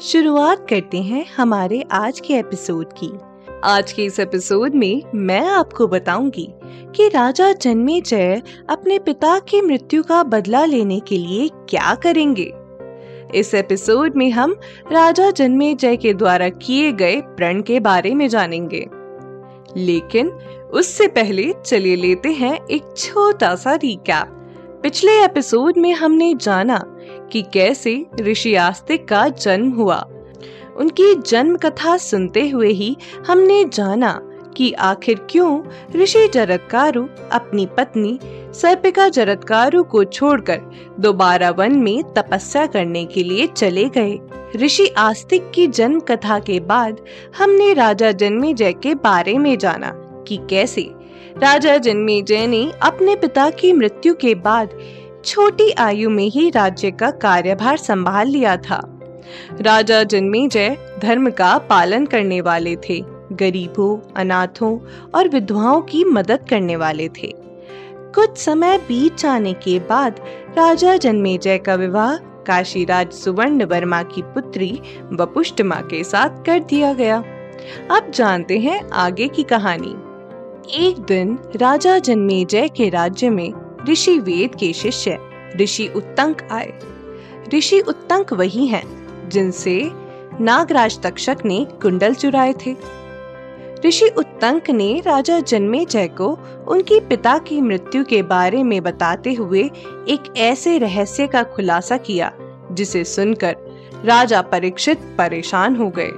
शुरुआत करते हैं हमारे आज के एपिसोड की। आज के इस एपिसोड में मैं आपको बताऊँगी कि राजा जन्मे जय अपने पिता की मृत्यु का बदला लेने के लिए क्या करेंगे। इस एपिसोड में हम राजा जन्मे जय के द्वारा किए गए प्रण के बारे में जानेंगे। लेकिन उससे पहले चलिए लेते हैं एक छोटा सा रिकैप पिछले एपिसोड में हमने जाना कि कैसे ऋषि आस्तिक का जन्म हुआ। उनकी जन्म कथा सुनते हुए ही हमने जाना कि आखिर क्यों ऋषि जरत्कारु अपनी पत्नी सर्पिका जरत्कारु को छोड़कर दोबारा वन में तपस्या करने के लिए चले गए। ऋषि आस्तिक की जन्म कथा के बाद हमने राजा जन्मेजय के बारे में जाना कि कैसे राजा जन्मेजय ने अपने पिता की मृत्यु के बाद छोटी आयु में ही राज्य का कार्यभार संभाल लिया था। राजा जन्मेजय धर्म का पालन करने वाले थे। गरीबों, अनाथों और विधवाओं की मदद करने वाले थे। कुछ समय बीत जाने के बाद राजा जन्मेजय का विवाह काशीराज सुवर्ण वर्मा की पुत्री वपुष्टमा के साथ कर दिया गया। अब जानते हैं आगे की कहानी। एक दिन राजा जन्मेजय के राज्य में ऋषि वेद के शिष्य, ऋषि उत्तंक आए। ऋषि उत्तंक वही हैं, जिनसे नागराज तक्षक ने कुंडल चुराए थे। ऋषि उत्तंक ने राजा जन्मे जय को उनकी पिता की मृत्यु के बारे में बताते हुए एक ऐसे रहस्य का खुलासा किया, जिसे सुनकर राजा परीक्षित परेशान हो गए।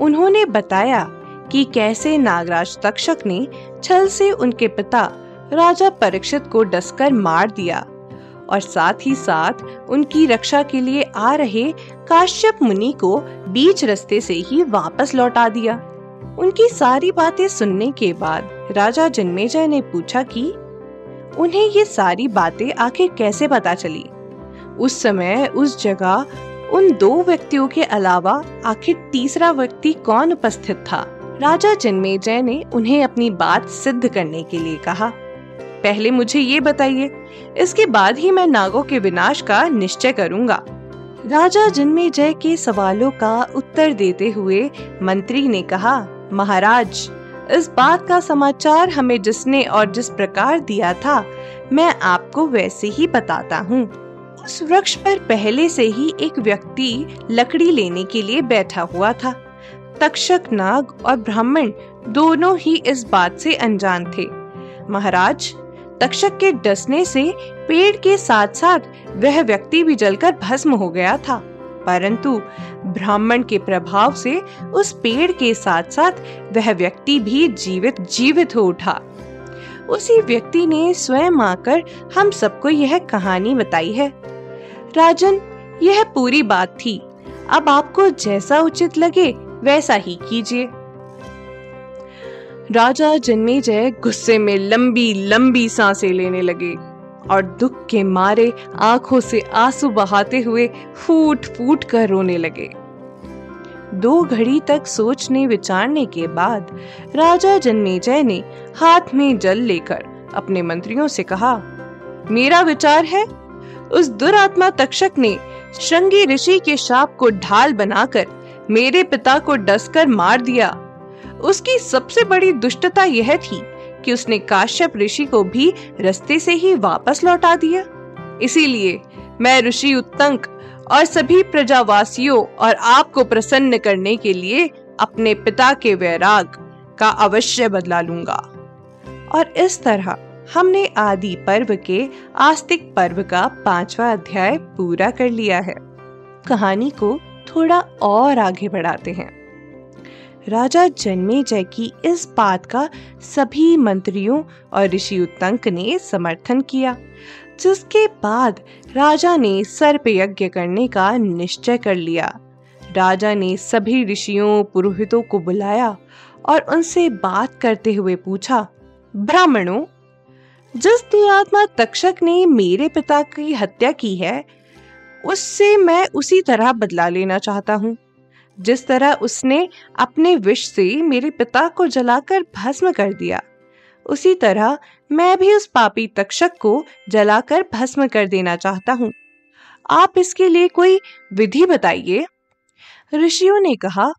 उन्होंने बताया कि कैसे नागराज तक्षक ने छल से उनके पिता राजा परीक्षित को डसकर मार दिया और साथ ही साथ उनकी रक्षा के लिए आ रहे काश्यप मुनि को बीच रास्ते से ही वापस लौटा दिया। उनकी सारी बातें सुनने के बाद राजा जन्मेजय ने पूछा कि, उन्हें ये सारी बातें आखिर कैसे पता चली? उस समय उस जगह उन दो व्यक्तियों के अलावा आखिर तीसरा व्यक्ति कौन उपस्थित था? राजा जन्मेजय ने उन्हें अपनी बात सिद्ध करने के लिए कहा। पहले मुझे ये बताइए, इसके बाद ही मैं नागों के विनाश का निश्चय करूँगा। राजा जन्मेजय के सवालों का उत्तर देते हुए मंत्री ने कहा, महाराज, इस बात का समाचार हमें जिसने और जिस प्रकार दिया था, मैं आपको वैसे ही बताता हूँ। उस वृक्ष पर पहले से ही एक व्यक्ति लकड़ी लेने के लिए बैठा हुआ था। तक्षक, नाग और ब्राह्मण दोनों ही इस बात से अनजान थे। महाराज तक्षक के डसने से पेड़ के साथ साथ वह व्यक्ति भी जलकर भस्म हो गया था। परंतु ब्राह्मण के प्रभाव से उस पेड़ के साथ साथ वह व्यक्ति भी जीवित जीवित हो उठा। उसी व्यक्ति ने स्वयं आकर हम सबको यह कहानी बताई है। राजन, यह पूरी बात थी। अब आपको जैसा उचित लगे, वैसा ही कीजिए। राजा जन्मेजय गुस्से में लंबी लंबी साँसें लेने लगे और दुख के मारे आँखों से आँसू बहाते हुए फूट फूट कर रोने लगे। दो घड़ी तक सोचने, विचारने के बाद राजा जन्मेजय ने हाथ में जल लेकर अपने मंत्रियों से कहा, मेरा विचार है, उस दुरात्मा तक्षक ने श्रृंगी ऋषि के शाप को ढाल बनाकर मेरे पिता को डसकर मार दिया। उसकी सबसे बड़ी दुष्टता यह थी कि उसने काश्यप ऋषि को भी रस्ते से ही वापस लौटा दिया। इसीलिए मैं ऋषि उत्तंक और सभी प्रजावासियों और आपको प्रसन्न करने के लिए अपने पिता के वैराग का अवश्य बदला लूँगा। और इस तरह हमने आदि पर्व के आस्तिक पर्व का पांचवा अध्याय पूरा कर लिया है। कहानी को थोड़ा और आगे बढ़ाते हैं। राजा जन्मेजय की इस बात का सभी मंत्रियों और ऋषि उत्तंक ने समर्थन किया, जिसके बाद राजा ने सर्प यज्ञ करने का निश्चय कर लिया। राजा ने सभी ऋषियों, पुरोहितों को बुलाया और उनसे बात करते हुए पूछा, ब्राह्मणों, जिस दुरात्मा तक्षक ने मेरे पिता की हत्या की है, उससे मैं उसी तरह बदला लेना चाहता हूँ। जिस तरह उसने अपने विष से मेरे पिता को जलाकर भस्म कर दिया, उसी तरह मैं भी उस पापी तक्षक को जलाकर भस्म कर देना चाहता हूँ। आप इसके लिए कोई विधि बताइए? ऋषियों ने कहा,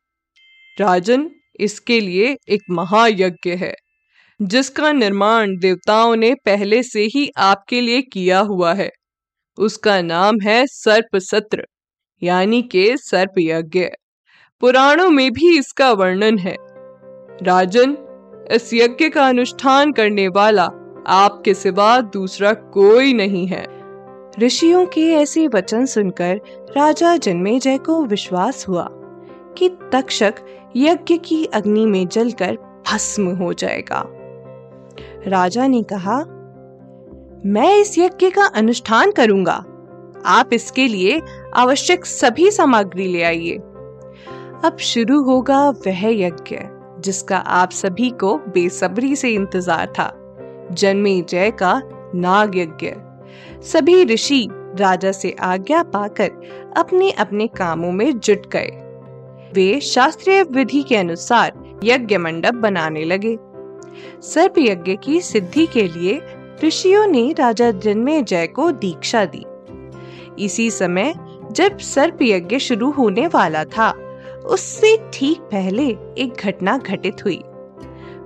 राजन, इसके लिए एक महायज्ञ है, जिसका निर्माण देवताओं ने पहले से ही आपके लिए किया हुआ है। उसका नाम है सर्प सत्र यानी के सर्प यज्ञ पुराणों में भी इसका वर्णन है। राजन, इस यज्ञ का अनुष्ठान करने वाला आपके सिवा दूसरा कोई नहीं है। ऋषियों के ऐसे वचन सुनकर राजा जन्मेजय को विश्वास हुआ कि तक्षक यज्ञ की अग्नि में जलकर भस्म हो जाएगा। राजा ने कहा, मैं इस यज्ञ का अनुष्ठान करूँगा। आप इसके लिए आवश्यक सभी सामग्री ले आइए। अब शुरू होगा वह यज्ञ, जिसका आप सभी को बेसब्री से इंतज़ार था। जन्मे जय का नाग यज्ञ। सभी ऋषि राजा से आज्ञा पाकर अपने अपने कामों में जुट गए। वे शास्त्रीय विधि के अनुसार यज्ञ मंडप बनाने लगे। सर्प यज्ञ की सिद्धि के लिए ऋषियों ने राजा जन्मे जय को दीक्षा दी। इसी समय जब सर्प यज्ञ शुरू होने वाला था उससे ठीक पहले एक घटना घटित हुई।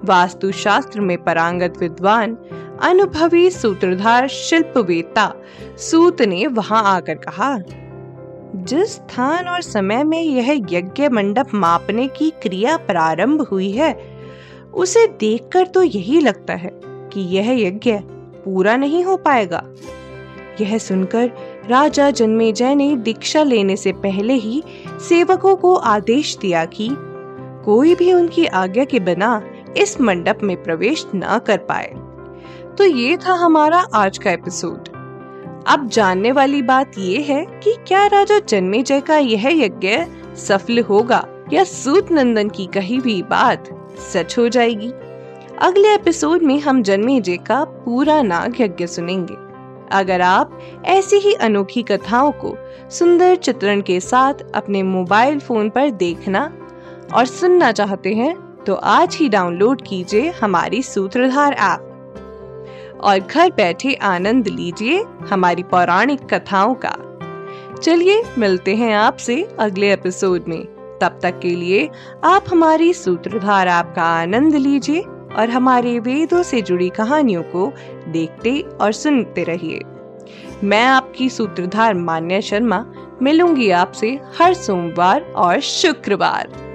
वास्तुशास्त्र में परांगत विद्वान, अनुभवी सूत्रधार, शिल्पवेत्ता, सूत ने वहाँ आकर कहा, जिस स्थान और समय में यह यज्ञ मंडप मापने की क्रिया प्रारंभ हुई है, उसे देखकर तो यही लगता है कि यह यज्ञ पूरा नहीं हो पाएगा। यह सुनकर राजा जन्मेजय ने दीक्षा लेने से पहले ही सेवकों को आदेश दिया कि कोई भी उनकी आज्ञा के बिना इस मंडप में प्रवेश न कर पाए। तो ये था हमारा आज का एपिसोड। अब जानने वाली बात ये है कि क्या राजा जन्मेजय का यह यज्ञ सफल होगा या सूत नंदन की कही हुई बात सच हो जाएगी? अगले एपिसोड में हम जन्मे जे का पूरा नाग यज्ञ सुनेंगे। अगर आप ऐसी ही अनोखी कथाओं को सुंदर चित्रण के साथ अपने मोबाइल फ़ोन पर देखना और सुनना चाहते हैं तो आज ही डाउनलोड कीजिए हमारी सूत्रधार ऐप। और घर बैठे आनंद लीजिए हमारी पौराणिक कथाओं का। चलिए, मिलते हैं आपसे अगले एपिसोड में। तब तक के लिए आप हमारी सूत्रधार ऐप का आनंद लीजिए। और हमारे वेदों से जुड़ी कहानियों को देखते और सुनते रहिए। मैं आपकी सूत्रधार मान्या शर्मा, मिलूँगी आपसे हर सोमवार और शुक्रवार।